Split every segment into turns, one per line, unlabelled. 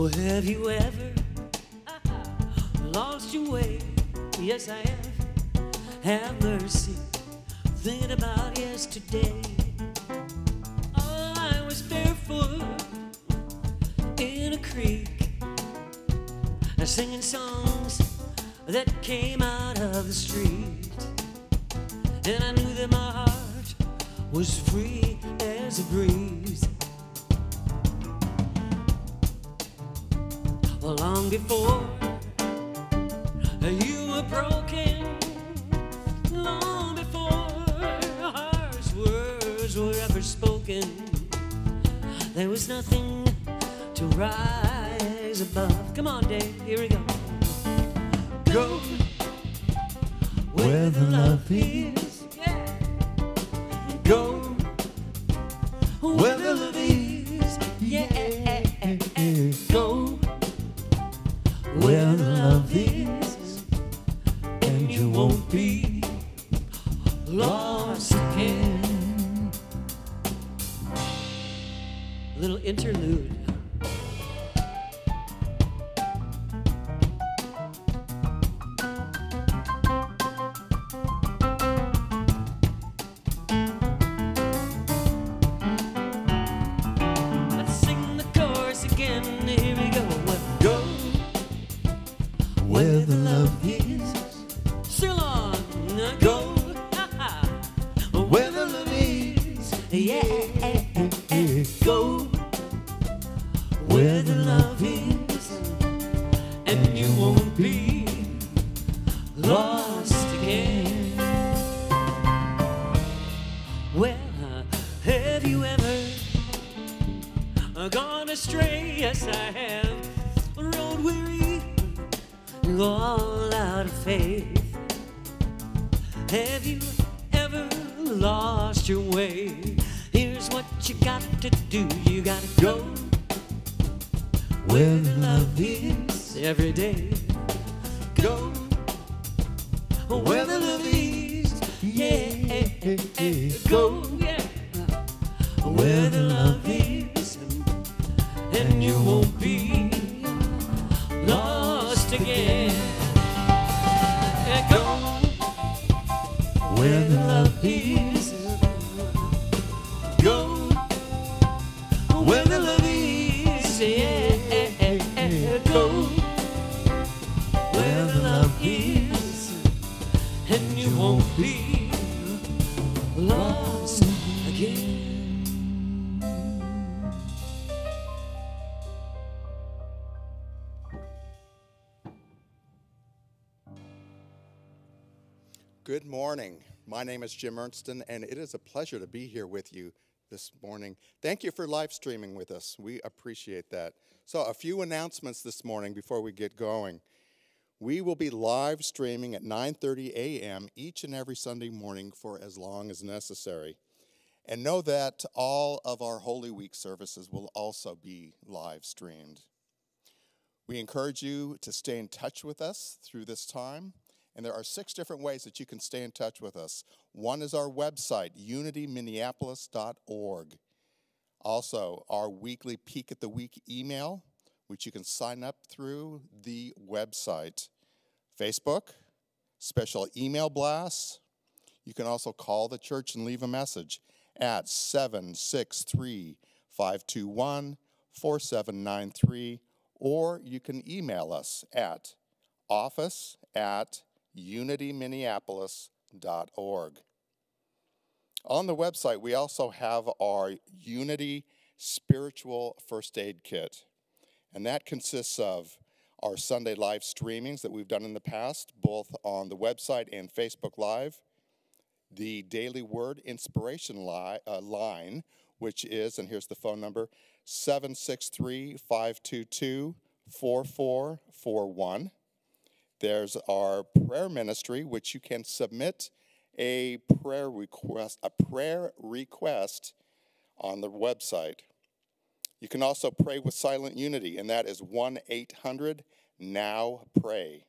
Well, have you ever lost your way? Yes, I have. Have mercy, thinking about yesterday. Oh, I was barefoot in a creek, singing songs that came out of the street. And I knew that my heart was free as a breeze. Before you were broken, long before harsh words were ever spoken, there was nothing to rise above. Come on, Dave, here we go. Go and you won't be lost again. Well, have you ever gone astray? Yes, I have. Road weary, all out of faith. Have you ever lost your way? Here's what you got to do. You gotta go where the love is every day. Go where the love is. Yeah. Go, yeah. Where the love is. And you won't be lost again. Go where the love is.
Morning. My name is Jim Ernston, and it is a pleasure to be here with you this morning. Thank you for live streaming with us. We appreciate that. So, a few announcements this morning before we get going. We will be live streaming at 9:30 a.m. each and every Sunday morning for as long as necessary. And know that all of our Holy Week services will also be live streamed. We encourage you to stay in touch with us through this time. And there are six different ways that you can stay in touch with us. One is our website, unityminneapolis.org. Also, our weekly Peek at the Week email, which you can sign up through the website. Facebook, special email blasts. You can also call the church and leave a message at 763 521 4793, or you can email us at office at unityminneapolis.org. On the website, we also have our Unity Spiritual First Aid Kit, and that consists of our Sunday live streamings that we've done in the past, both on the website and Facebook Live, the Daily Word Inspiration li- uh, line, which is, and here's the phone number 763 522 4441. There's our prayer ministry, which you can submit a prayer request, a prayer request on the website. You can also pray with Silent Unity, and that is 1 800 Now Pray.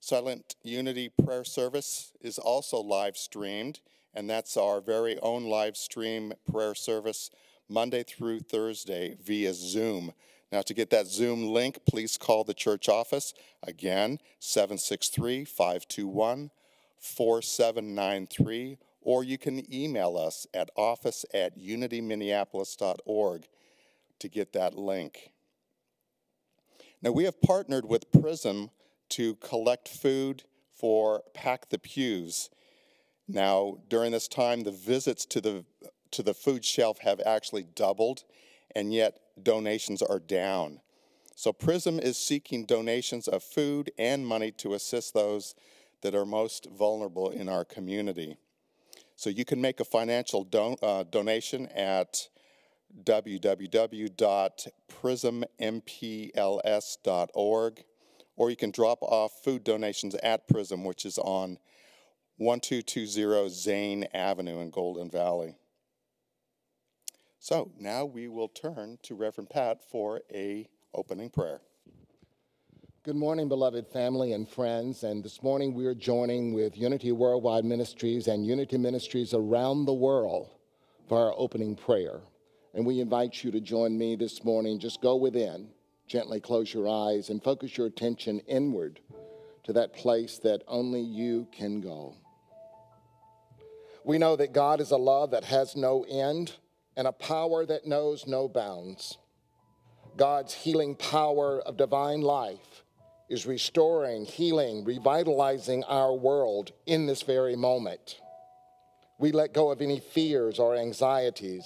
Silent Unity prayer service is also live streamed, and that's our very own live stream prayer service Monday through Thursday via Zoom. Now, to get that Zoom link, please call the church office. Again, 763 521 4793, or you can email us at office at unityminneapolis.org to get that link. Now, we have partnered with Prism to collect food for Pack the Pews. Now, during this time, the visits to the, to the food shelf have actually doubled, and yet donations are down. So, Prism is seeking donations of food and money to assist those that are most vulnerable in our community. So, you can make a financial don- uh, donation at www.prismpls.org, or you can drop off food donations at Prism, which is on 1220 Zane Avenue in Golden Valley. So now we will turn to Reverend Pat for a opening prayer.
Good morning, beloved family and friends. And this morning we are joining with Unity Worldwide Ministries and Unity Ministries around the world for our opening prayer. And we invite you to join me this morning. Just go within, gently close your eyes, and focus your attention inward to that place that only you can go. We know that God is a love that has no end and a power that knows no bounds. God's healing power of divine life is restoring, healing, revitalizing our world in this very moment. We let go of any fears or anxieties,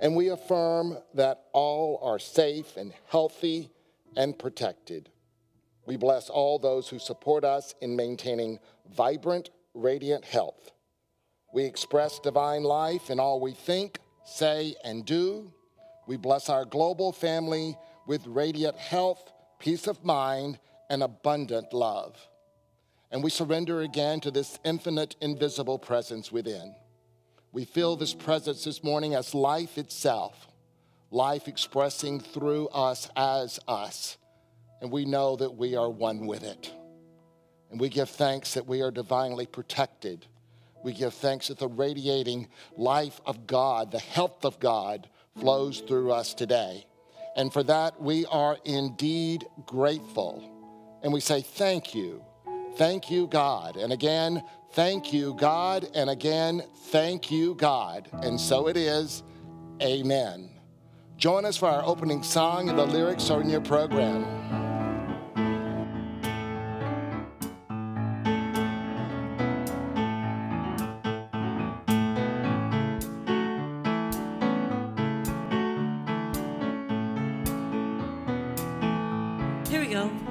and we affirm that all are safe and healthy and protected. We bless all those who support us in maintaining vibrant, radiant health. We express divine life in all we think, say, and do. We bless our global family with radiant health, peace of mind, and abundant love. And we surrender again to this infinite, invisible presence within. We feel this presence this morning as life itself, life expressing through us as us. And we know that we are one with it. And we give thanks that we are divinely protected we give thanks that the radiating life of God, the health of God, flows through us today. And for that, we are indeed grateful. And we say, Thank you. Thank you, God. And again, thank you, God. And again, thank you, God. And so it is. Amen. Join us for our opening song, and the lyrics are in your program.
you.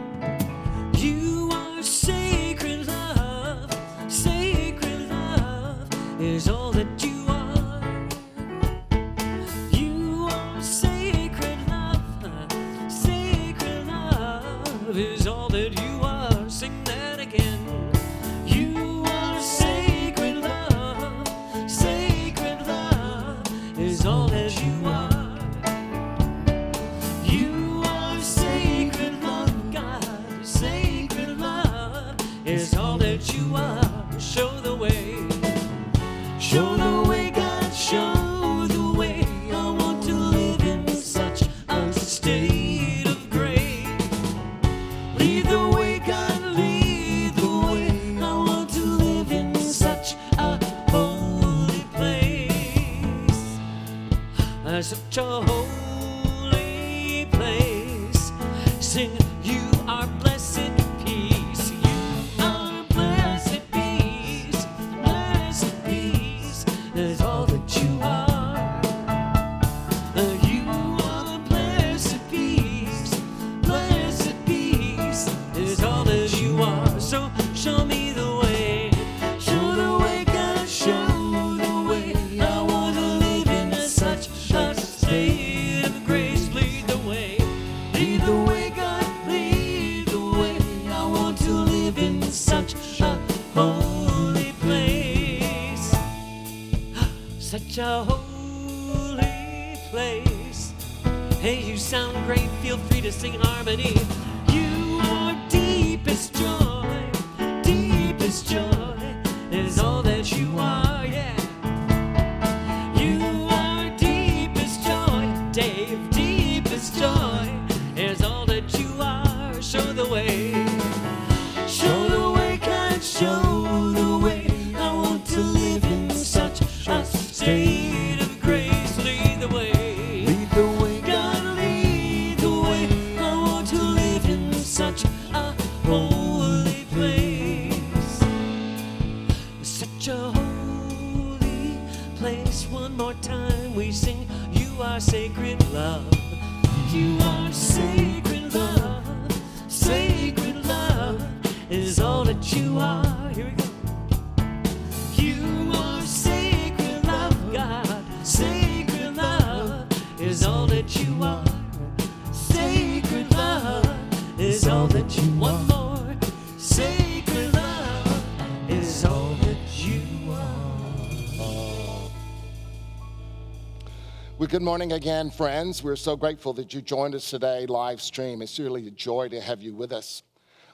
Good morning again, friends. We're so grateful that you joined us today live stream. It's really a joy to have you with us.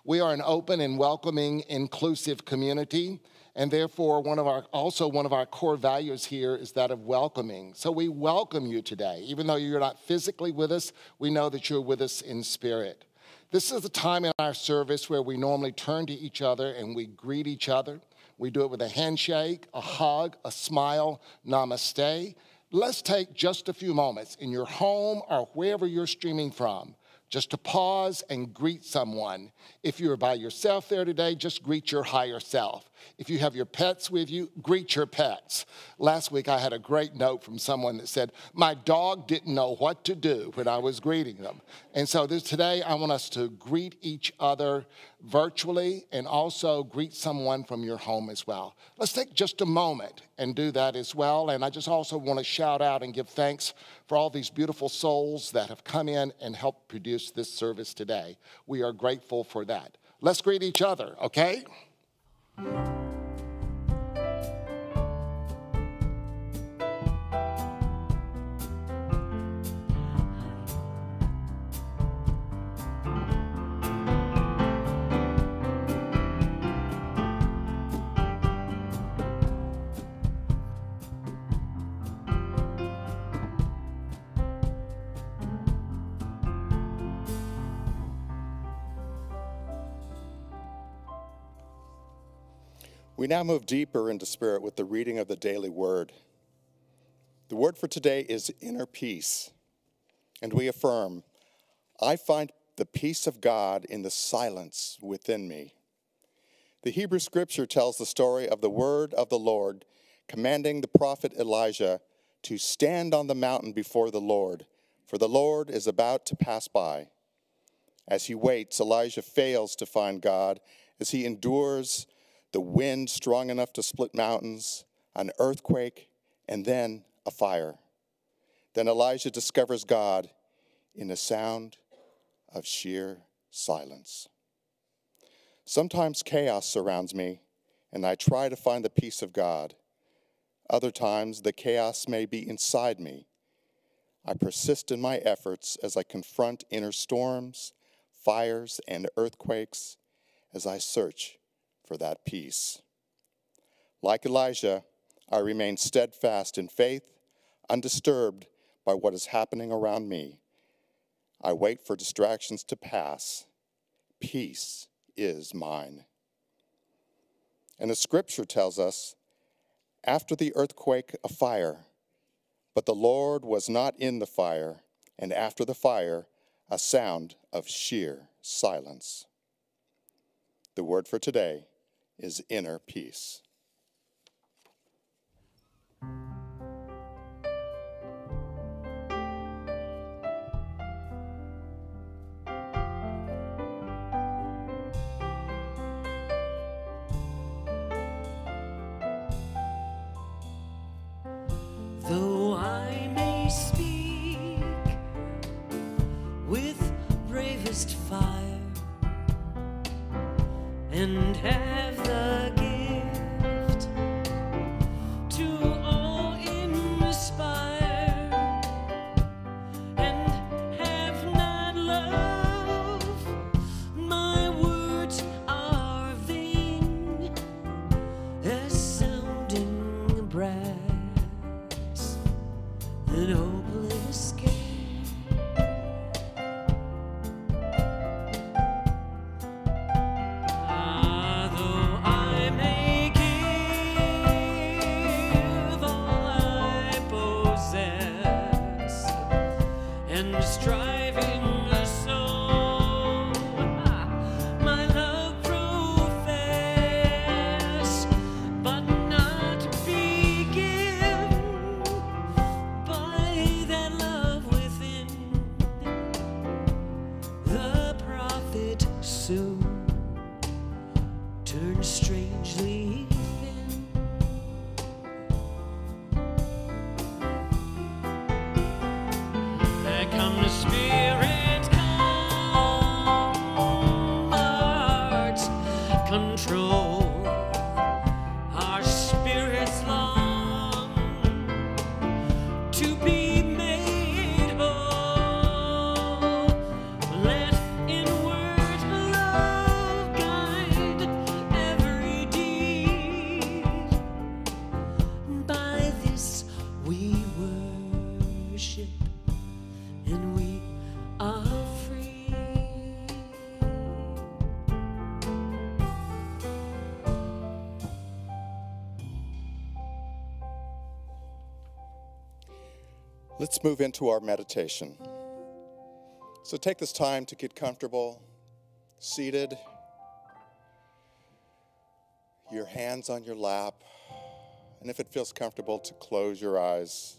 We are an open and welcoming, inclusive community, and therefore one of our also one of our core values here is that of welcoming. So we welcome you today. Even though you're not physically with us, we know that you're with us in spirit. This is the time in our service where we normally turn to each other and we greet each other. We do it with a handshake, a hug, a smile, namaste. Let's take just a few moments in your home or wherever you're streaming from just to pause and greet someone. If you're by yourself there today, just greet your higher self. If you have your pets with you, greet your pets. Last week I had a great note from someone that said, My dog didn't know what to do when I was greeting them. And so this, today I want us to greet each other virtually and also greet someone from your home as well. Let's take just a moment and do that as well. And I just also want to shout out and give thanks for all these beautiful souls that have come in and helped produce this service today. We are grateful for that. Let's greet each other, okay?
We now move deeper into spirit with the reading of the daily word. The word for today is inner peace. And we affirm, I find the peace of God in the silence within me. The Hebrew scripture tells the story of the word of the Lord commanding the prophet Elijah to stand on the mountain before the Lord, for the Lord is about to pass by. As he waits, Elijah fails to find God as he endures the wind strong enough to split mountains, an earthquake, and then a fire. Then Elijah discovers God in a sound of sheer silence. Sometimes chaos surrounds me, and I try to find the peace of God. Other times, the chaos may be inside me. I persist in my efforts as I confront inner storms, fires, and earthquakes as I search for that peace. Like Elijah, I remain steadfast in faith, undisturbed by what is happening around me. I wait for distractions to pass. Peace is mine. And the scripture tells us after the earthquake, a fire, but the Lord was not in the fire, and after the fire, a sound of sheer silence. The word for today is inner peace. Let's move into our meditation. So take this time to get comfortable, seated, your hands on your lap, and if it feels comfortable, to close your eyes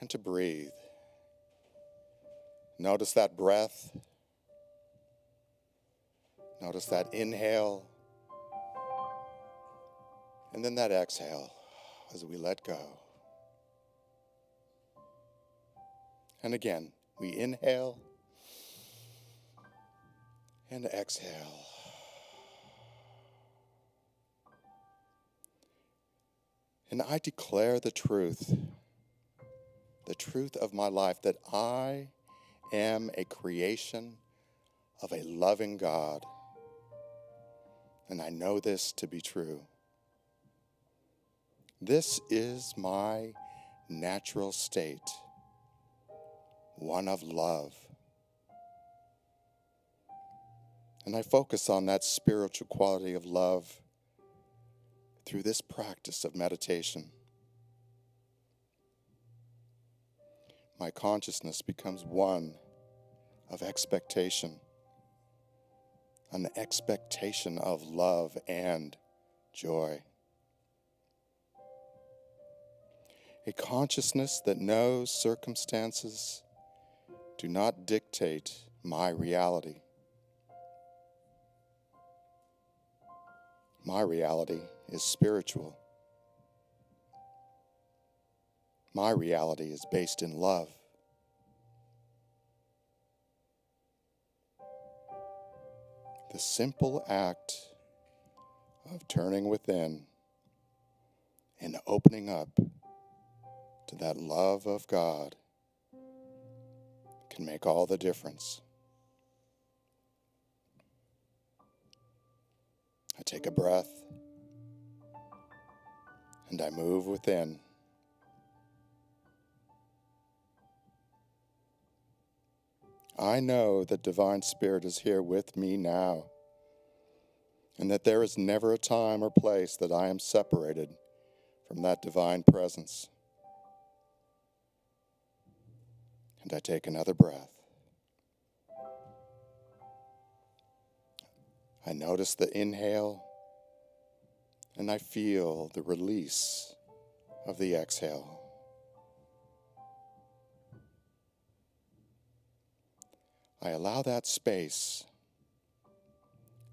and to breathe. Notice that breath. Notice that inhale. And then that exhale as we let go. And again, we inhale and exhale. And I declare the truth, the truth of my life, that I am a creation of a loving God. And I know this to be true. This is my natural state one of love. And I focus on that spiritual quality of love through this practice of meditation. My consciousness becomes one of expectation, an expectation of love and joy. A consciousness that knows circumstances do not dictate my reality. My reality is spiritual. My reality is based in love. The simple act of turning within and opening up to that love of God can make all the difference. I take a breath and I move within. I know that Divine Spirit is here with me now, and that there is never a time or place that I am separated from that divine presence. And I take another breath. I notice the inhale and I feel the release of the exhale. I allow that space,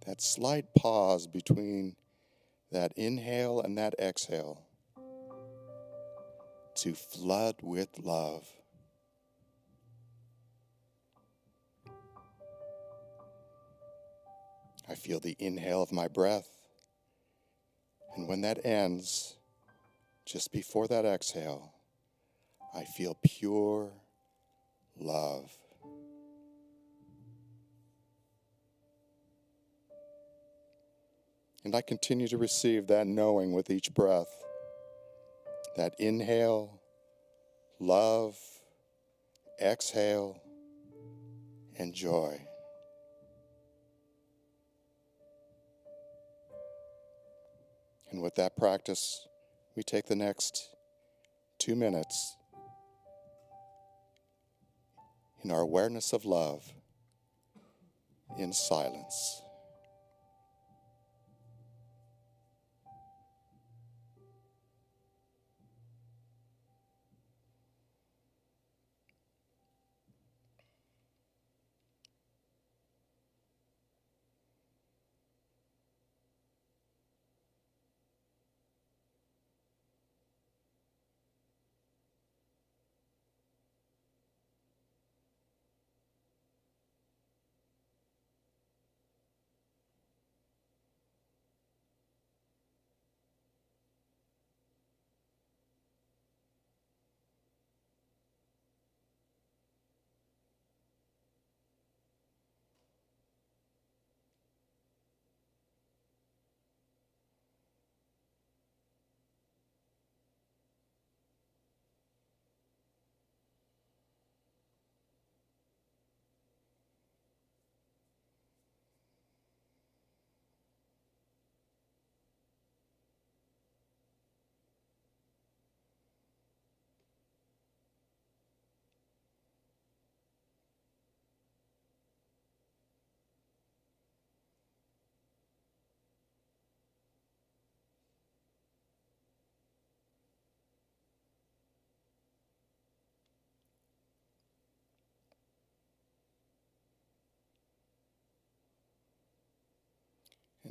that slight pause between that inhale and that exhale to flood with love. I feel the inhale of my breath. And when that ends, just before that exhale, I feel pure love. And I continue to receive that knowing with each breath. That inhale, love, exhale, and joy. And with that practice, we take the next two minutes in our awareness of love in silence.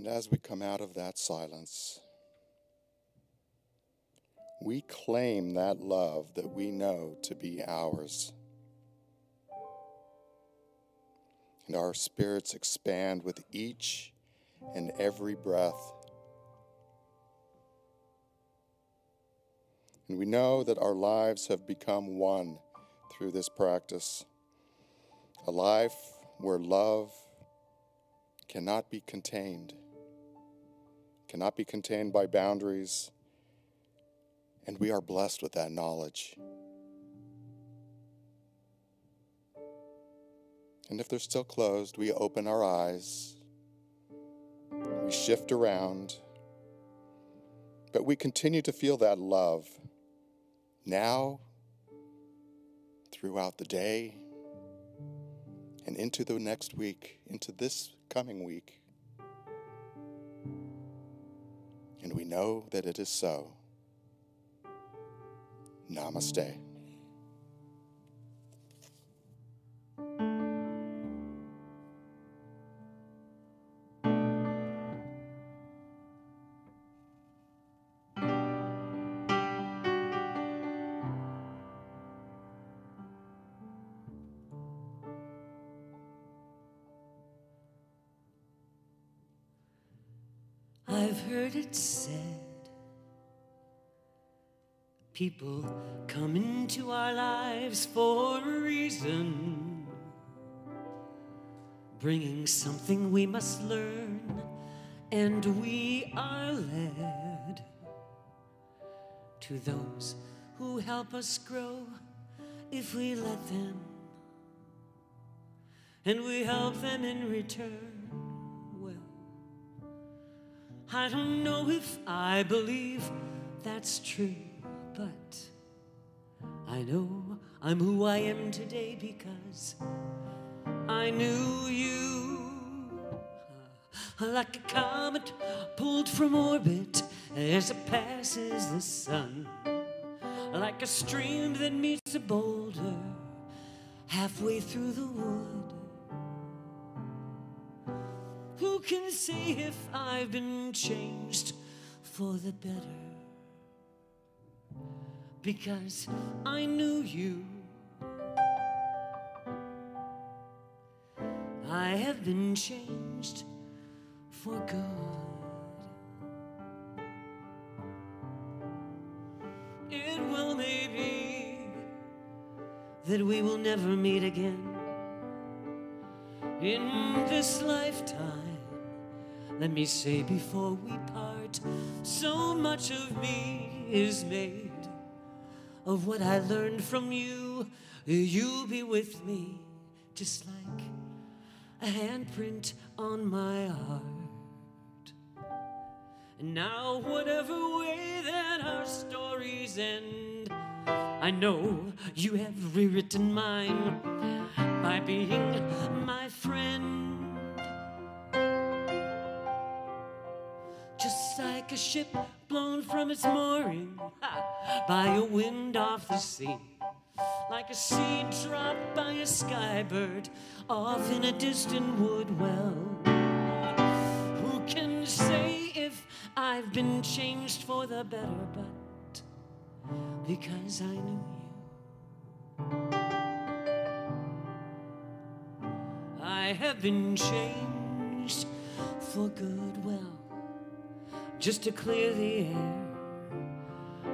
And as we come out of that silence, we claim that love that we know to be ours. And our spirits expand with each and every breath. And we know that our lives have become one through this practice. A life where love cannot be contained, cannot be contained by boundaries, and we are blessed with that knowledge. And if they're still closed, we open our eyes, we shift around, but we continue to feel that love now, throughout the day, and into the next week, into this coming week. And we know that it is so. Namaste.
People come into our lives for a reason, bringing something we must learn, and we are led to those who help us grow if we let them, and we help them in return. Well, I don't know if I believe that's true, but I know I'm who I am today because I knew you. Ah, like a comet pulled from orbit as it passes the sun, like a stream that meets a boulder halfway through the wood. Who can say if I've been changed for the better? Because I knew you. I have been changed for good. It will may be that we will never meet again in this lifetime. Let me say before we part, so much of me is made of what I learned from you. You'll be with me just like a handprint on my heart. And now, whatever way that our stories end, I know you have rewritten mine. by being my friend. Like a ship blown from its mooring by a wind off the sea. Like a seed dropped by a skybird off in a distant wood well. Who can say if I've been changed for the better, but because I knew you. I have been changed for good, well, just to clear the air.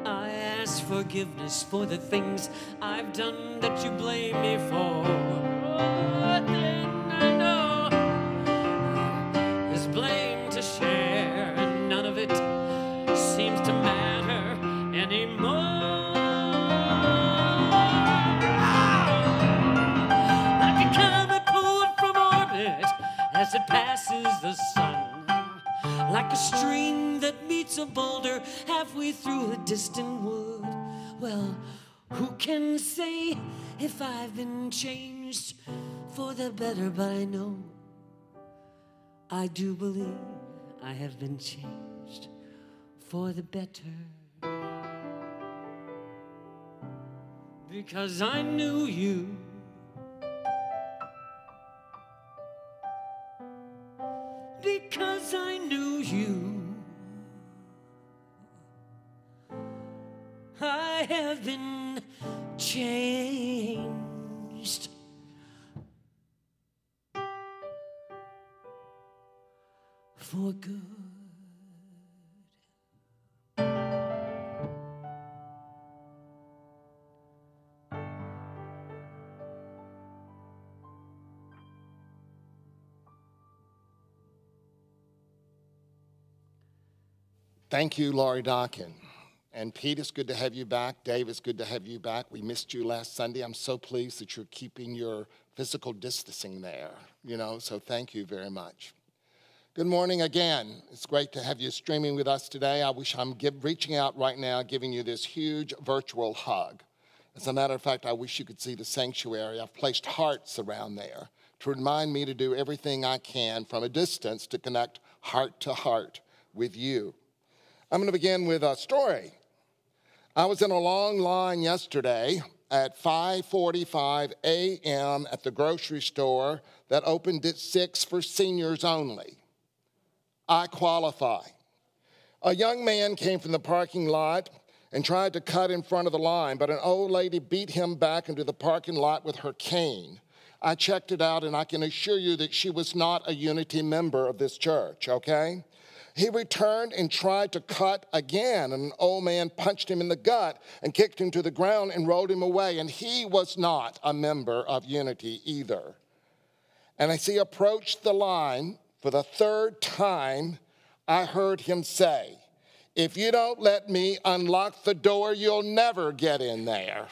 I ask forgiveness for the things I've done that you blame me for. Oh, I know there's blame to share, and none of it seems to matter anymore. Like a comet pulled from orbit as it passes the sun. Like a stream that meets a boulder halfway through a distant wood. Well, who can say if I've been changed for the better? But I know, I do believe I have been changed for the better. Because I knew you. Have been changed. For good.
Thank you, Laurie Dockin. And Pete, it's good to have you back. Dave, it's good to have you back. We missed you last Sunday. I'm so pleased that you're keeping your physical distancing there, you know, so thank you very much. Good morning again. It's great to have you streaming with us today. I wish I'm give, reaching out right now, giving you this huge virtual hug. As a matter of fact, I wish you could see the sanctuary. I've placed hearts around there to remind me to do everything I can from a distance to connect heart to heart with you. I'm going to begin with a story. I was in a long line yesterday at 5:45 a.m. at the grocery store that opened at 6 for seniors only. I qualify. A young man came from the parking lot and tried to cut in front of the line, but an old lady beat him back into the parking lot with her cane. I checked it out, and I can assure you that she was not a unity member of this church, okay? He returned and tried to cut again, and an old man punched him in the gut and kicked him to the ground and rolled him away. And he was not a member of Unity either. And as he approached the line for the third time, I heard him say, If you don't let me unlock the door, you'll never get in there.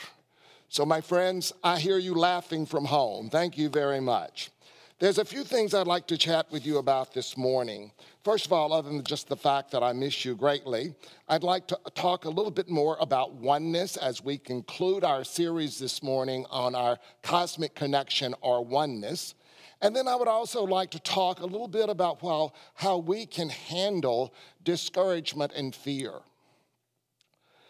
So, my friends, I hear you laughing from home. Thank you very much. There's a few things I'd like to chat with you about this morning. First of all, other than just the fact that I miss you greatly, I'd like to talk a little bit more about oneness as we conclude our series this morning on our cosmic connection or oneness. And then I would also like to talk a little bit about well, how we can handle discouragement and fear.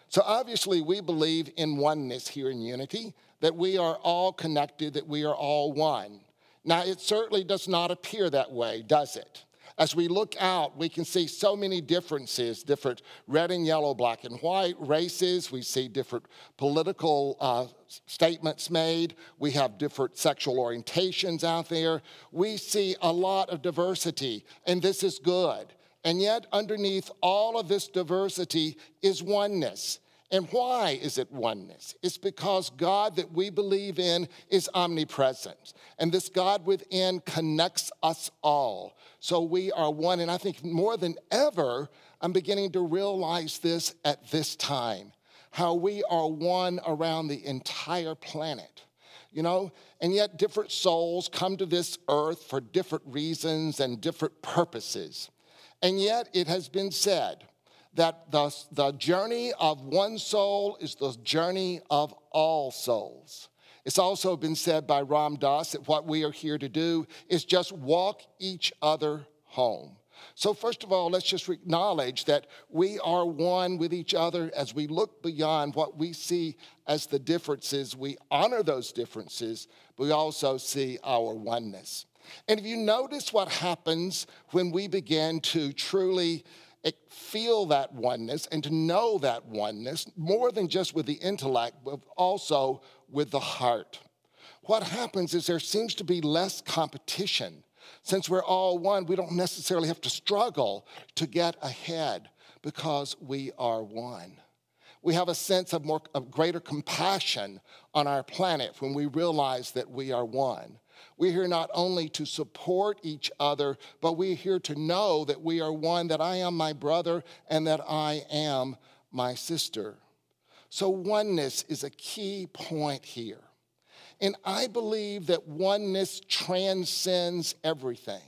So, obviously, we believe in oneness here in Unity, that we are all connected, that we are all one. Now, it certainly does not appear that way, does it? As we look out, we can see so many differences different red and yellow, black and white races. We see different political uh, statements made. We have different sexual orientations out there. We see a lot of diversity, and this is good. And yet, underneath all of this diversity is oneness. And why is it oneness? It's because God that we believe in is omnipresent. And this God within connects us all. So we are one. And I think more than ever, I'm beginning to realize this at this time how we are one around the entire planet. You know, and yet different souls come to this earth for different reasons and different purposes. And yet it has been said, that the, the journey of one soul is the journey of all souls. It's also been said by Ram Dass that what we are here to do is just walk each other home. So, first of all, let's just acknowledge that we are one with each other as we look beyond what we see as the differences. We honor those differences, but we also see our oneness. And if you notice what happens when we begin to truly feel that oneness and to know that oneness, more than just with the intellect, but also with the heart. What happens is there seems to be less competition. Since we're all one, we don't necessarily have to struggle to get ahead because we are one. We have a sense of more of greater compassion on our planet when we realize that we are one. We're here not only to support each other, but we're here to know that we are one, that I am my brother and that I am my sister. So, oneness is a key point here. And I believe that oneness transcends everything.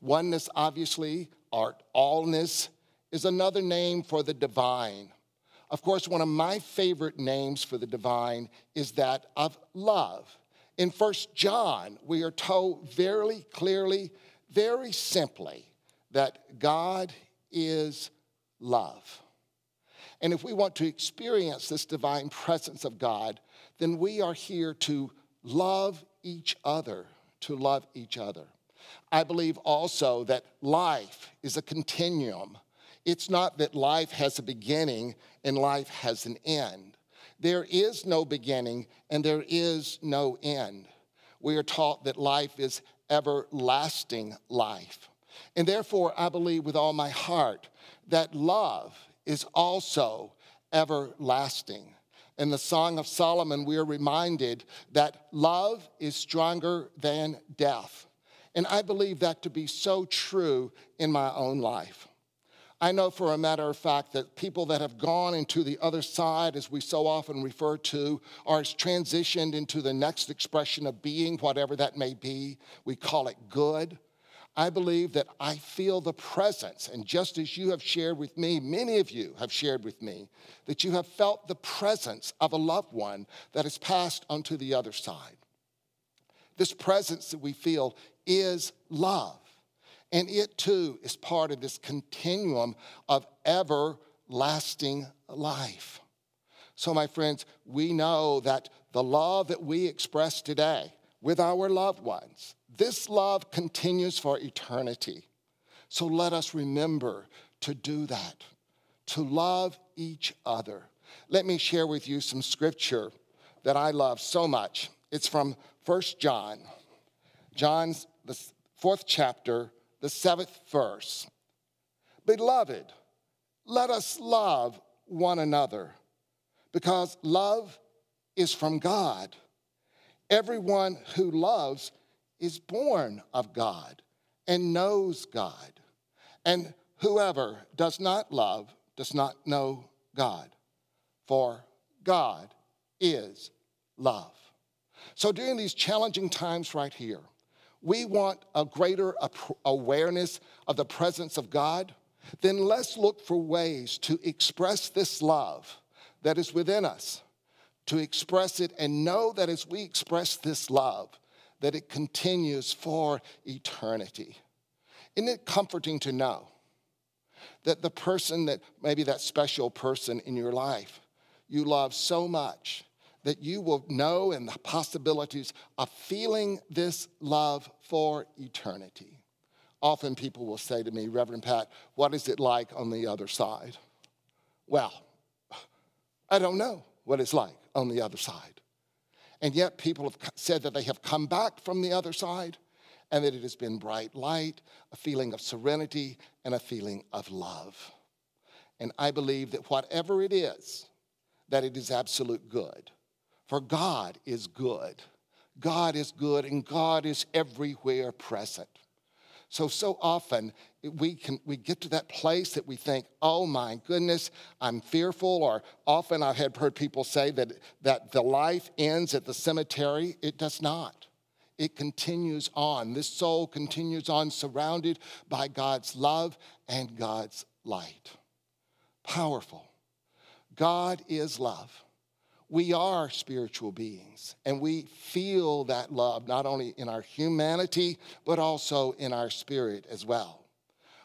Oneness, obviously, or allness, is another name for the divine. Of course, one of my favorite names for the divine is that of love. In First John, we are told very clearly, very simply, that God is love. And if we want to experience this divine presence of God, then we are here to love each other, to love each other. I believe also that life is a continuum. It's not that life has a beginning and life has an end. There is no beginning and there is no end. We are taught that life is everlasting life. And therefore, I believe with all my heart that love is also everlasting. In the Song of Solomon, we are reminded that love is stronger than death. And I believe that to be so true in my own life. I know for a matter of fact that people that have gone into the other side, as we so often refer to, are transitioned into the next expression of being, whatever that may be. We call it good. I believe that I feel the presence, and just as you have shared with me, many of you have shared with me, that you have felt the presence of a loved one that has passed onto the other side. This presence that we feel is love. And it too is part of this continuum of everlasting life. So, my friends, we know that the love that we express today with our loved ones, this love continues for eternity. So, let us remember to do that, to love each other. Let me share with you some scripture that I love so much. It's from First John, John's the fourth chapter, the seventh verse. Beloved, let us love one another because love is from God. Everyone who loves is born of God and knows God. And whoever does not love does not know God, for God is love. So during these challenging times right here, we want a greater awareness of the presence of God, then let's look for ways to express this love that is within us, to express it and know that as we express this love, that it continues for eternity. Isn't it comforting to know that the person that maybe that special person in your life you love so much that you will know and the possibilities of feeling this love for eternity. Often people will say to me, Reverend Pat, what is it like on the other side? Well, I don't know what it's like on the other side. And yet people have said that they have come back from the other side and that it has been bright light, a feeling of serenity, and a feeling of love. And I believe that whatever it is, that it is absolute good. For God is good. God is good and God is everywhere present. So, so often we can we get to that place that we think, oh my goodness, I'm fearful, or often I've had heard people say that, that the life ends at the cemetery. It does not. It continues on. This soul continues on surrounded by God's love and God's light. Powerful. God is love. We are spiritual beings and we feel that love not only in our humanity, but also in our spirit as well.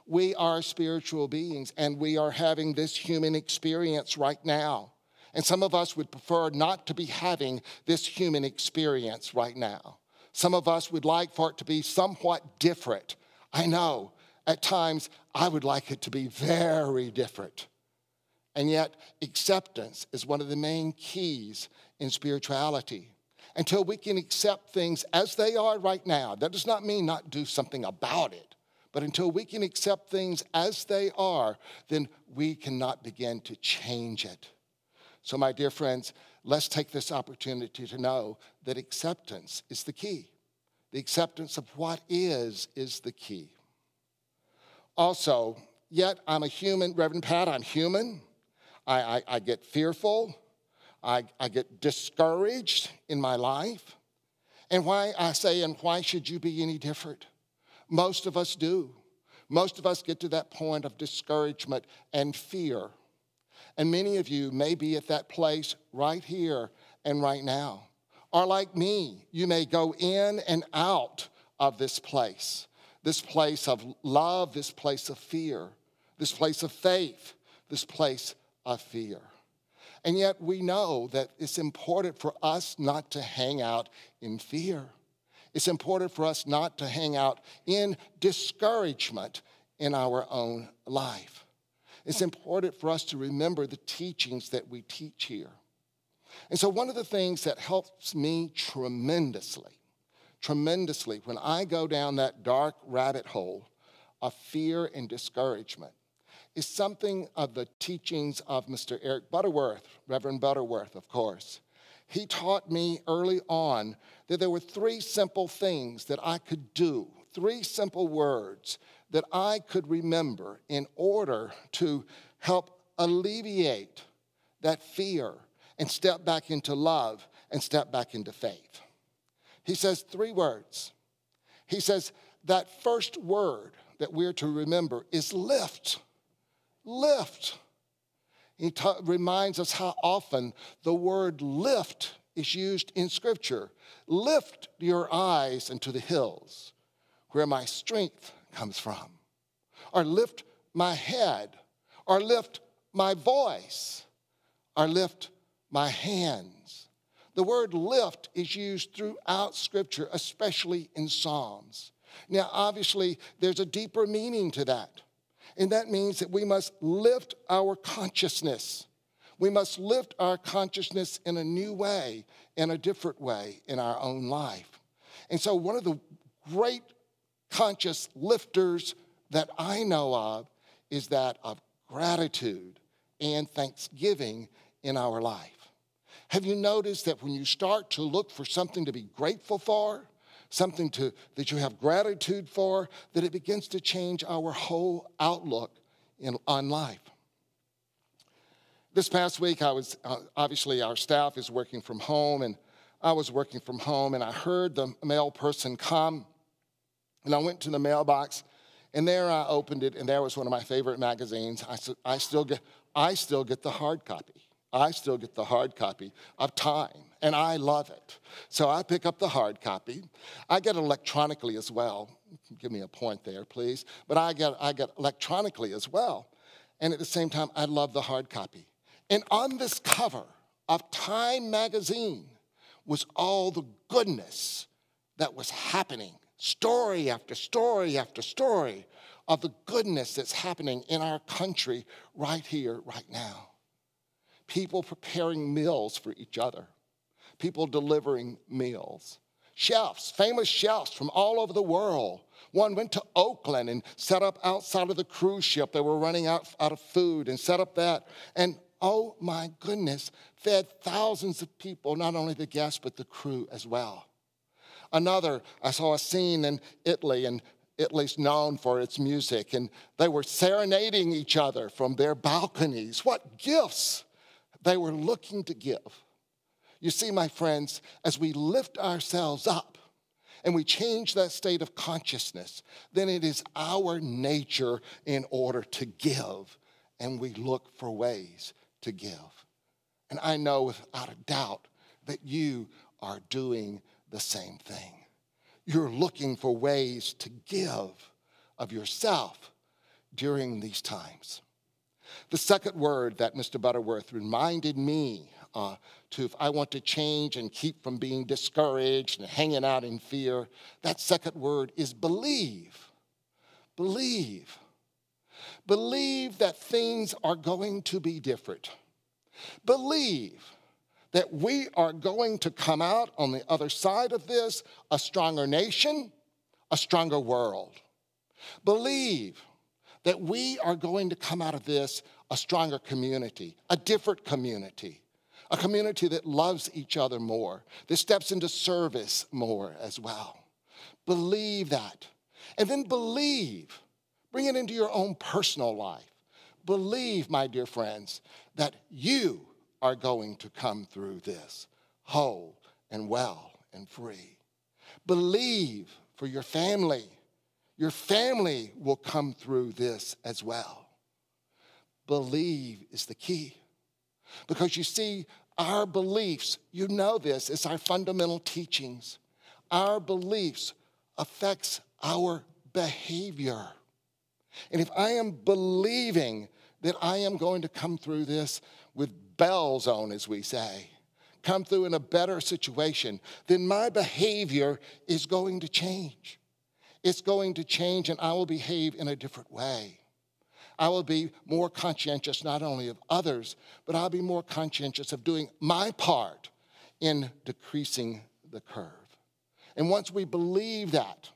We are spiritual beings and we are having this human experience right now. And some of us would prefer not to be having this human experience right now. Some of us would like for it to be somewhat different. I know at times I would like it to be very different. And yet, acceptance is one of the main keys in spirituality. Until we can accept things as they are right now, that does not mean not do something about it, but until we can accept things as they are, then we cannot begin to change it. So, my dear friends, let's take this opportunity to know that acceptance is the key. The acceptance of what is is the key. Also, yet I'm a human, Reverend Pat, I'm human. I, I, I get fearful. I, I get discouraged in my life. And why I say, and why should you be any different? Most of us do. Most of us get to that point of discouragement and fear. And many of you may be at that place right here and right now. Or like me, you may go in and out of this place this place of love, this place of fear, this place of faith, this place of fear. And yet we know that it's important for us not to hang out in fear. It's important for us not to hang out in discouragement in our own life. It's important for us to remember the teachings that we teach here. And so, one of the things that helps me tremendously, tremendously, when I go down that dark rabbit hole of fear and discouragement, is something of the teachings of Mr. Eric Butterworth, Reverend Butterworth, of course. He taught me early on that there were three simple things that I could do, three simple words that I could remember in order to help alleviate that fear and step back into love and step back into faith. He says three words. He says that first word that we're to remember is lift. Lift. He ta- reminds us how often the word lift is used in Scripture. Lift your eyes into the hills where my strength comes from, or lift my head, or lift my voice, or lift my hands. The word lift is used throughout Scripture, especially in Psalms. Now, obviously, there's a deeper meaning to that, and that means that we must lift our consciousness. We must lift our consciousness in a new way, in a different way in our own life. And so, one of the great conscious lifters that I know of is that of gratitude and thanksgiving in our life. Have you noticed that when you start to look for something to be grateful for, something to, that you have gratitude for, that it begins to change our whole outlook in, on life? This past week, I was uh, obviously our staff is working from home, and I was working from home, and I heard the mail person come and I went to the mailbox, and there I opened it, and there was one of my favorite magazines. I, I, still, get, I still get the hard copy. I still get the hard copy of Time, and I love it. So I pick up the hard copy. I get electronically as well. Give me a point there, please. But I get, I get electronically as well. And at the same time, I love the hard copy. And on this cover of Time magazine was all the goodness that was happening story after story after story of the goodness that's happening in our country right here, right now. People preparing meals for each other, people delivering meals. Chefs, famous chefs from all over the world. One went to Oakland and set up outside of the cruise ship. They were running out, out of food and set up that. And oh my goodness, fed thousands of people, not only the guests, but the crew as well. Another, I saw a scene in Italy, and Italy's known for its music, and they were serenading each other from their balconies. What gifts they were looking to give. You see, my friends, as we lift ourselves up and we change that state of consciousness, then it is our nature in order to give, and we look for ways to give. And I know without a doubt that you are doing the same thing. You're looking for ways to give of yourself during these times. The second word that Mr. Butterworth reminded me uh, to, if I want to change and keep from being discouraged and hanging out in fear, that second word is believe. Believe. Believe that things are going to be different. Believe that we are going to come out on the other side of this a stronger nation, a stronger world. Believe that we are going to come out of this a stronger community, a different community, a community that loves each other more, that steps into service more as well. Believe that. And then believe, bring it into your own personal life. Believe, my dear friends, that you are going to come through this whole and well and free. Believe for your family. Your family will come through this as well. Believe is the key. Because you see, our beliefs, you know this, it's our fundamental teachings. Our beliefs affects our behavior. And if I am believing that I am going to come through this with bells on, as we say, come through in a better situation, then my behavior is going to change. It's going to change, and I will behave in a different way. I will be more conscientious not only of others, but I'll be more conscientious of doing my part in decreasing the curve. And once we believe that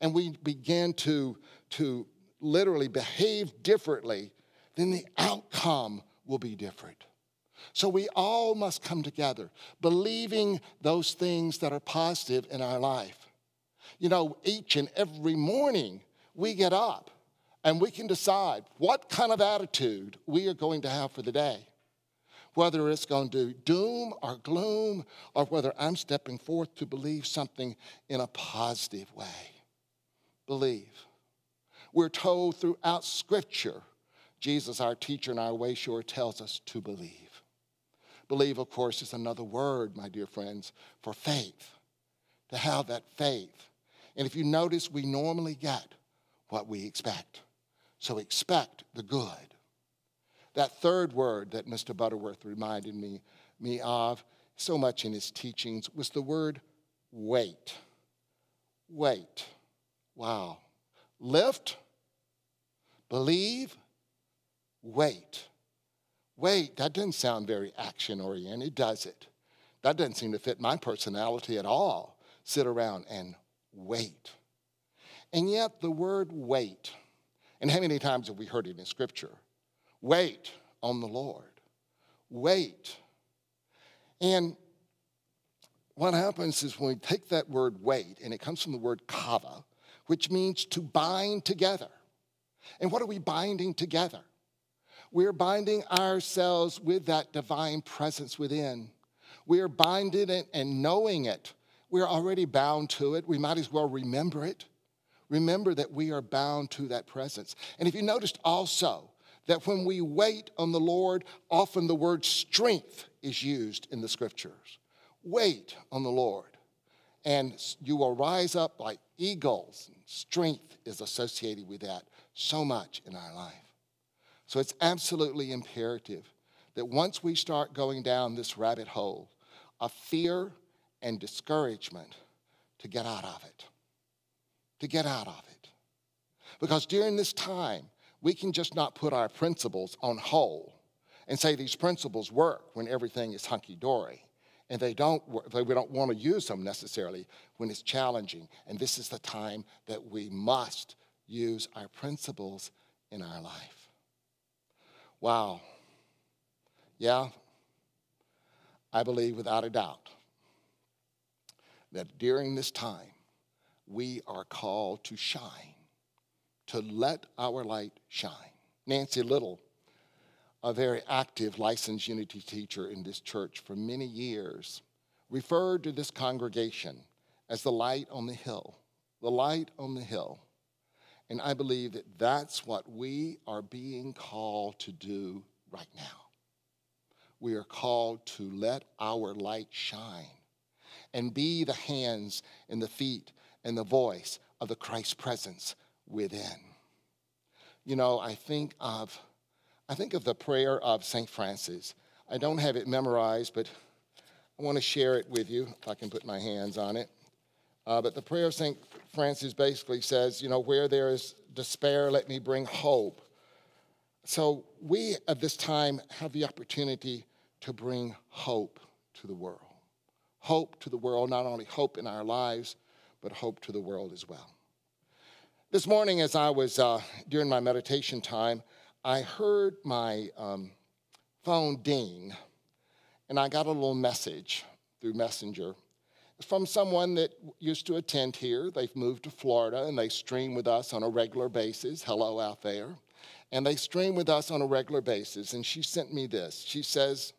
and we begin to, to literally behave differently, then the outcome will be different. So we all must come together, believing those things that are positive in our life. You know, each and every morning we get up and we can decide what kind of attitude we are going to have for the day. Whether it's going to doom or gloom, or whether I'm stepping forth to believe something in a positive way. Believe. We're told throughout Scripture, Jesus, our teacher and our wayshower tells us to believe. Believe, of course, is another word, my dear friends, for faith, to have that faith. And if you notice, we normally get what we expect. So expect the good. That third word that Mr. Butterworth reminded me, me of so much in his teachings was the word wait. Wait. Wow. Lift, believe, wait. Wait, that doesn't sound very action oriented, does it? That doesn't seem to fit my personality at all. Sit around and wait. And yet, the word wait and how many times have we heard it in Scripture? Wait on the Lord. Wait. And what happens is when we take that word wait, and it comes from the word kava, which means to bind together. And what are we binding together? We're binding ourselves with that divine presence within. We are binding it and knowing it. We're already bound to it. We might as well remember it remember that we are bound to that presence. And if you noticed also that when we wait on the Lord, often the word strength is used in the scriptures. Wait on the Lord, and you will rise up like eagles. Strength is associated with that so much in our life. So it's absolutely imperative that once we start going down this rabbit hole of fear and discouragement, to get out of it to get out of it. Because during this time, we can just not put our principles on hold and say these principles work when everything is hunky dory. And they don't, we don't want to use them necessarily when it's challenging. And this is the time that we must use our principles in our life. Wow. Yeah, I believe without a doubt that during this time, we are called to shine, to let our light shine. Nancy Little, a very active licensed unity teacher in this church for many years, referred to this congregation as the light on the hill, the light on the hill. And I believe that that's what we are being called to do right now. we are called to let our light shine and be the hands and the feet and the voice of the Christ presence within. You know, I think of I think of the prayer of St. Francis. I don't have it memorized, but I want to share it with you if I can put my hands on it. Uh, but the prayer of St. Francis basically says, you know, where there is despair, let me bring hope. So we at this time have the opportunity to bring hope to the world. Hope to the world, not only hope in our lives, but hope to the world as well. This morning, as I was uh, during my meditation time, I heard my um, phone ding, and I got a little message through Messenger from someone that used to attend here. They've moved to Florida and they stream with us on a regular basis. Hello out there. And they stream with us on a regular basis. And she sent me this. She says,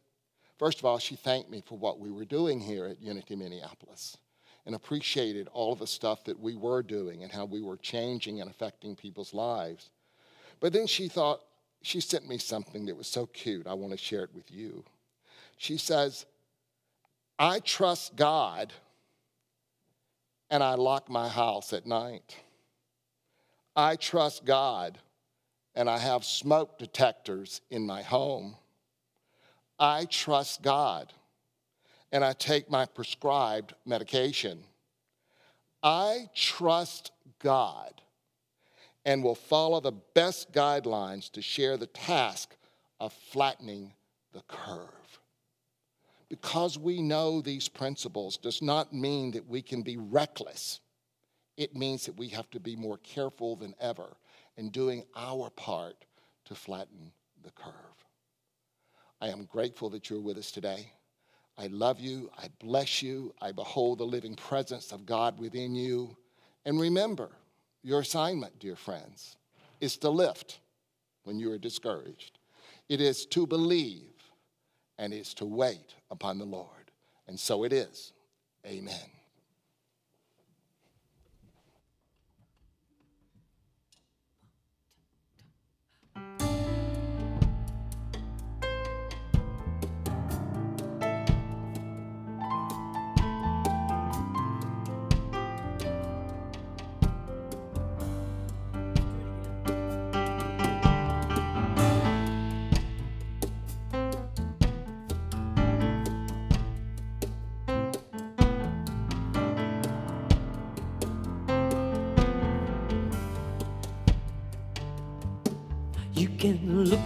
first of all, she thanked me for what we were doing here at Unity Minneapolis and appreciated all of the stuff that we were doing and how we were changing and affecting people's lives. But then she thought, she sent me something that was so cute. I want to share it with you. She says, I trust God and I lock my house at night. I trust God and I have smoke detectors in my home. I trust God and I take my prescribed medication. I trust God and will follow the best guidelines to share the task of flattening the curve. Because we know these principles does not mean that we can be reckless. It means that we have to be more careful than ever in doing our part to flatten the curve. I am grateful that you're with us today. I love you. I bless you. I behold the living presence of God within you. And remember, your assignment, dear friends, is to lift when you are discouraged. It is to believe and it's to wait upon the Lord. And so it is. Amen.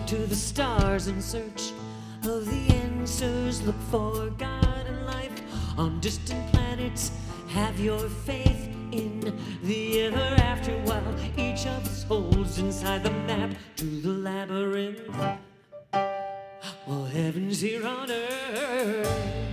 To the stars in search of the answers. Look for God and life on distant planets. Have your faith in the ever after while each of us holds inside the map to the labyrinth. Well, heaven's here on earth.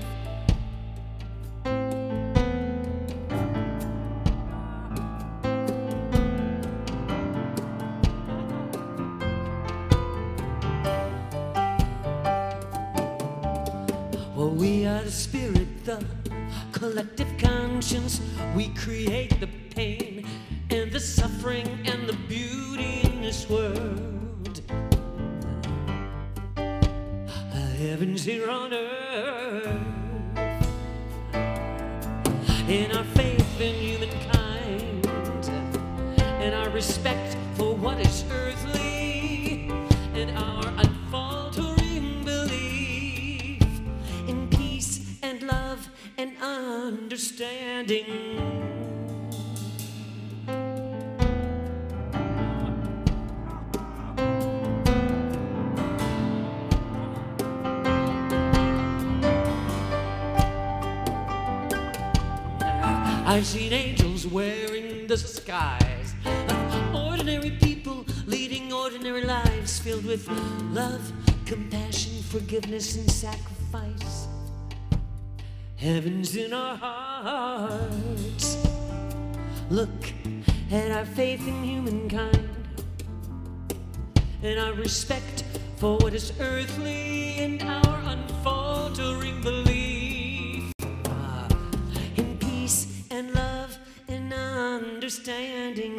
Collective conscience, we create the pain and the suffering and the beauty in this world. Heaven's here on earth. In our faith in humankind and our respect for what is earthly understanding. I've seen angels wearing the skies ordinary people leading ordinary lives filled with love, compassion, forgiveness, and sacrifice. Heaven's in our hearts. Look at our faith in humankind and our respect for what is earthly and our unfaltering belief ah, in peace and love and understanding.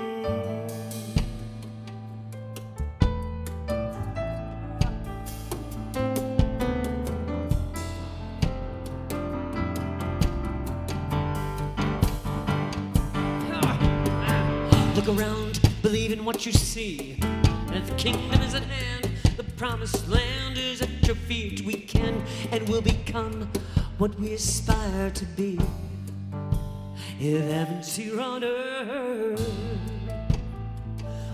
Believe in what you see. And the kingdom is at hand, the promised land is at your feet. We can and will become what we aspire to be. If heaven's here on earth,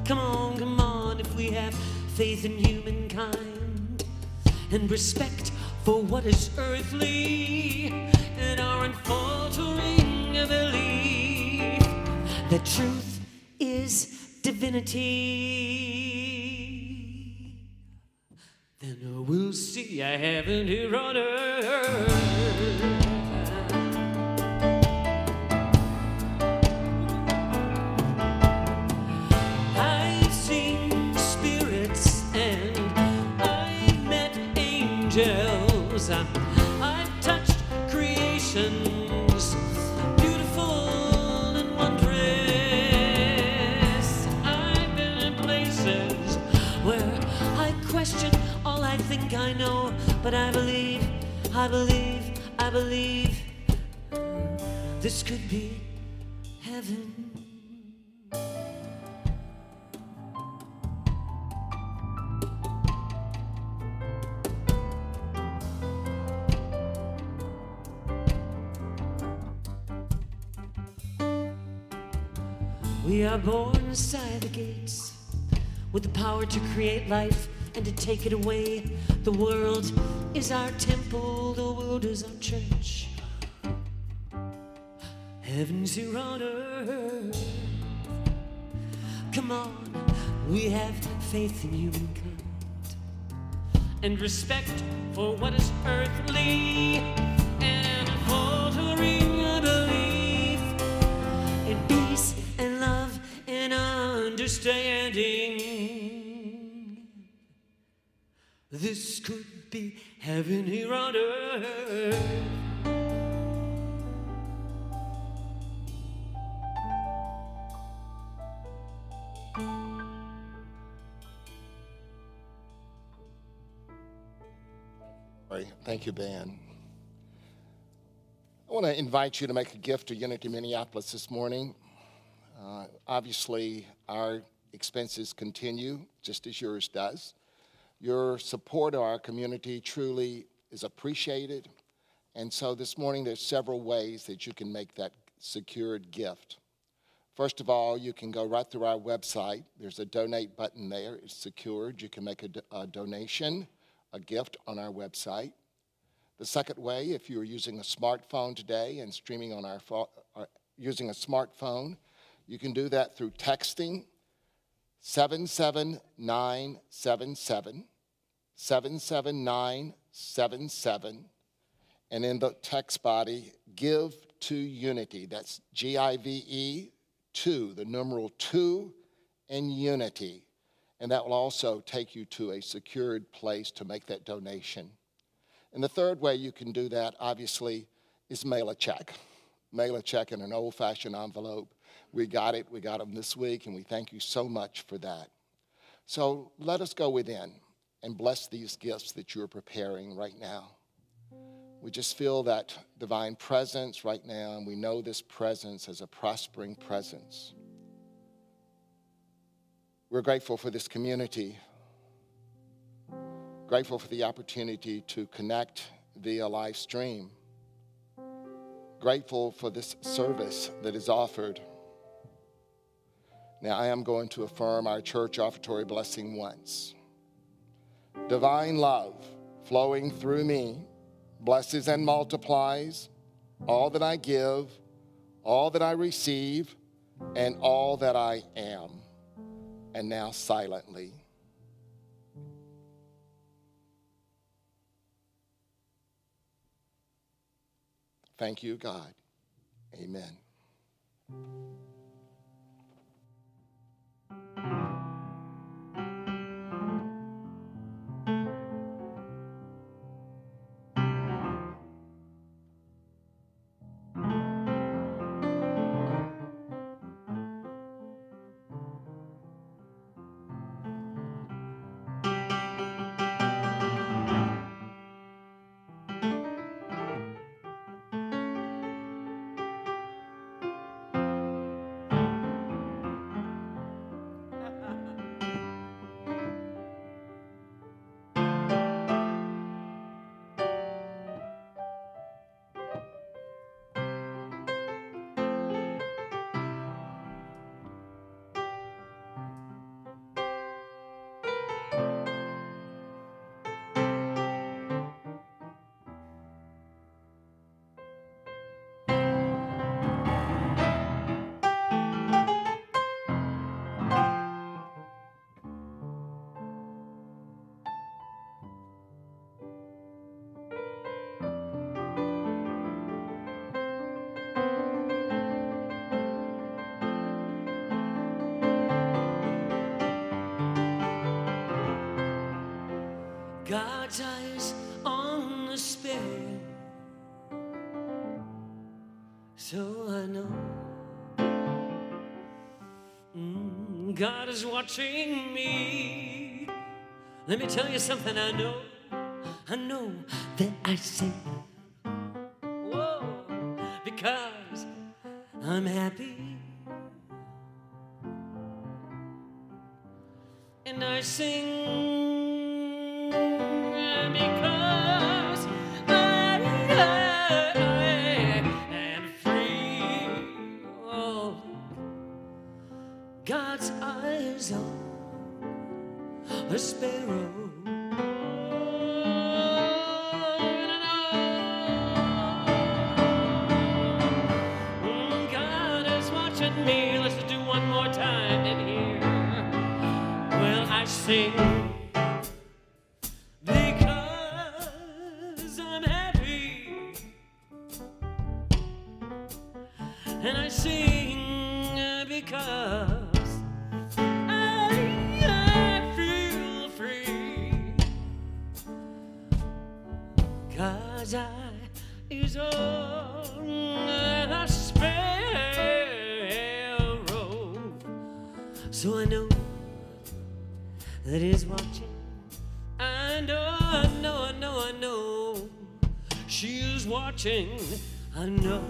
come on, come on, if we have faith in humankind and respect for what is earthly and our unfaltering belief that truth is divinity, then we'll see a heaven here on earth. Angels. Think I know, but I believe, I believe, I believe this could be heaven. We are born inside the gates with the power to create life to take it away. The world is our temple, the world is our church. Heaven's here on earth. Come on, we have faith in humankind and respect for what is earthly and faltering belief in peace and love and understanding. This could be heaven here on earth.
Thank you, Ben. I want to invite you to make a gift to Unity Minneapolis this morning. Uh, obviously, our expenses continue just as yours does. Your support of our community truly is appreciated. And so this morning, there's several ways that you can make that secured gift. First of all, you can go right through our website. There's a donate button there. It's secured. You can make a, a donation, a gift on our website. The second way, if you're using a smartphone today and streaming on our or using a smartphone, you can do that through texting 77977 77977 and in the text body, give to unity. That's G I V E 2, the numeral 2 and unity. And that will also take you to a secured place to make that donation. And the third way you can do that, obviously, is mail a check. Mail a check in an old fashioned envelope. We got it, we got them this week, and we thank you so much for that. So let us go within and bless these gifts that you're preparing right now. We just feel that divine presence right now, and we know this presence as a prospering presence. We're grateful for this community, grateful for the opportunity to connect via live stream, grateful for this service that is offered. Now, I am going to affirm our church offertory blessing once. Divine love flowing through me blesses and multiplies all that I give, all that I receive, and all that I am. And now, silently. Thank you, God. Amen.
God's eyes on the sparrow. So I know mm, God is watching me. Let me tell you something I know. I know that I sing. Whoa, because I'm happy. And I sing sparrow. Mm, God is watching me. Let's do one more time in here. Well, I sing because I'm happy, and I sing because I is on a sparrow, so I know that is watching. I know, I know, I know, I know. She is watching. I know.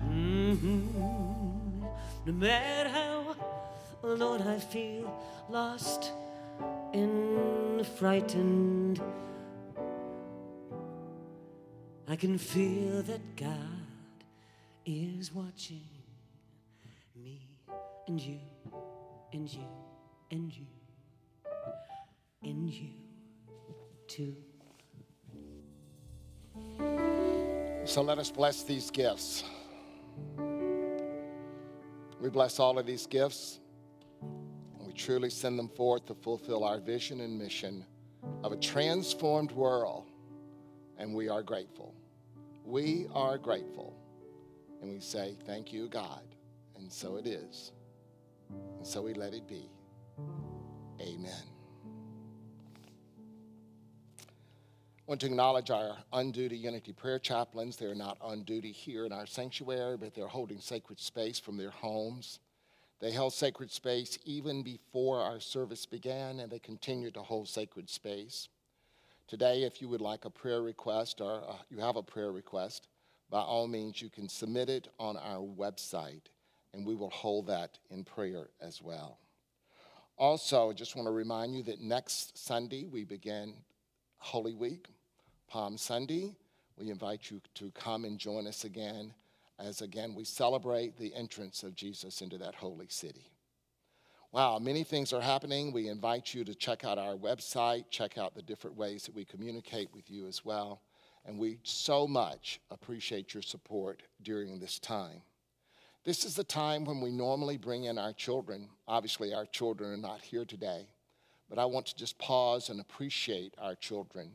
hmm No matter how, Lord, I feel lost and frightened. I can feel that God is watching me and you and you and you and you too.
So let us bless these gifts. We bless all of these gifts. And we truly send them forth to fulfill our vision and mission of a transformed world. And we are grateful. We are grateful. And we say, Thank you, God. And so it is. And so we let it be. Amen. I want to acknowledge our on duty Unity Prayer chaplains. They're not on duty here in our sanctuary, but they're holding sacred space from their homes. They held sacred space even before our service began, and they continue to hold sacred space. Today, if you would like a prayer request or uh, you have a prayer request, by all means, you can submit it on our website, and we will hold that in prayer as well. Also, I just want to remind you that next Sunday we begin Holy Week. Palm Sunday. We invite you to come and join us again as again we celebrate the entrance of Jesus into that holy city. Wow, many things are happening. We invite you to check out our website, check out the different ways that we communicate with you as well. And we so much appreciate your support during this time. This is the time when we normally bring in our children. Obviously, our children are not here today, but I want to just pause and appreciate our children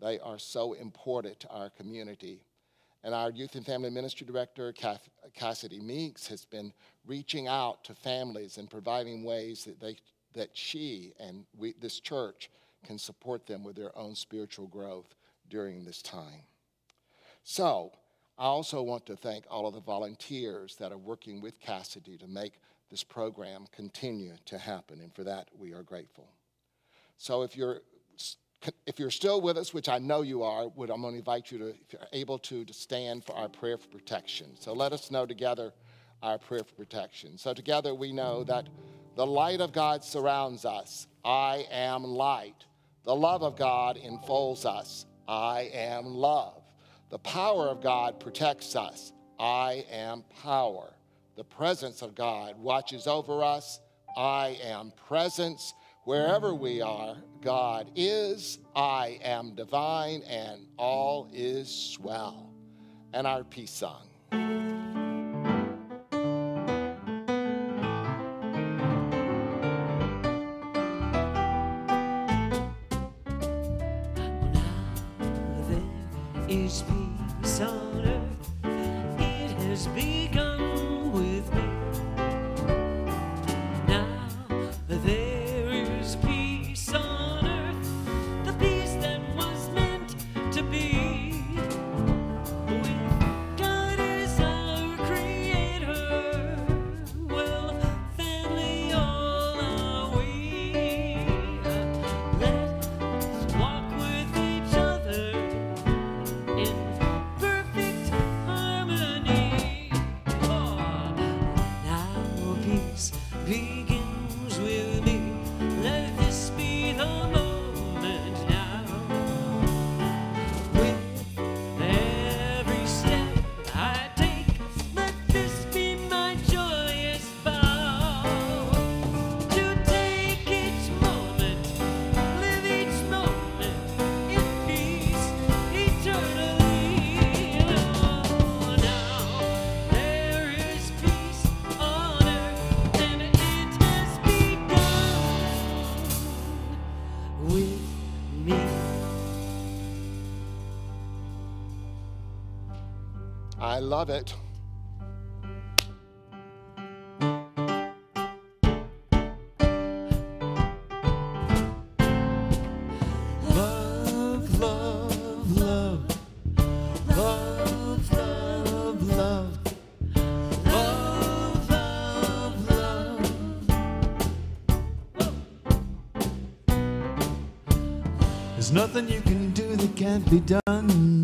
they are so important to our community. And our Youth and Family Ministry Director, Cassidy Meeks, has been reaching out to families and providing ways that, they, that she and we, this church can support them with their own spiritual growth during this time. So, I also want to thank all of the volunteers that are working with Cassidy to make this program continue to happen, and for that we are grateful. So, if you're if you're still with us, which I know you are, would I'm going to invite you to, if you're able to, to stand for our prayer for protection. So let us know together our prayer for protection. So together we know that the light of God surrounds us. I am light. The love of God enfolds us. I am love. The power of God protects us. I am power. The presence of God watches over us. I am presence. Wherever we are, God is, I am divine, and all is well. And our peace song. Love,
love. There's nothing you can do that can't be done.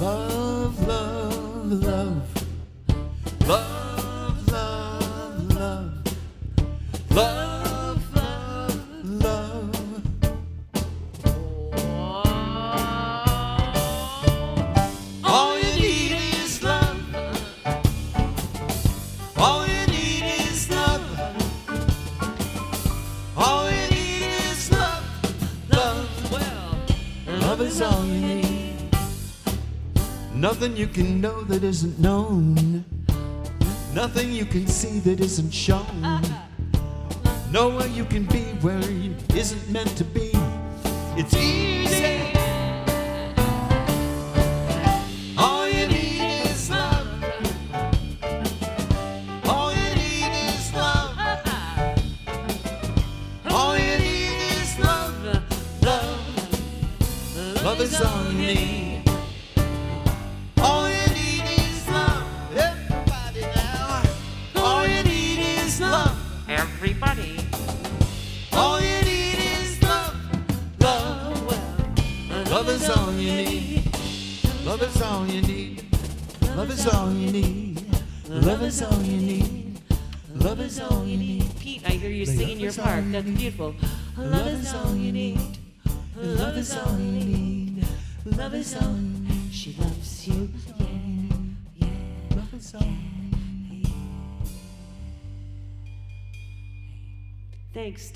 Love, love, love. Isn't known. Nothing you can see that isn't shown. Nowhere you can be where you isn't meant to be. It's easy.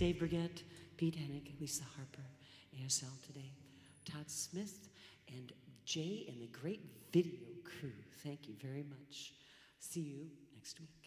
Dave Brigette, Pete Hennig, Lisa Harper, ASL today, Todd Smith, and Jay and the great video crew. Thank you very much. See you next week.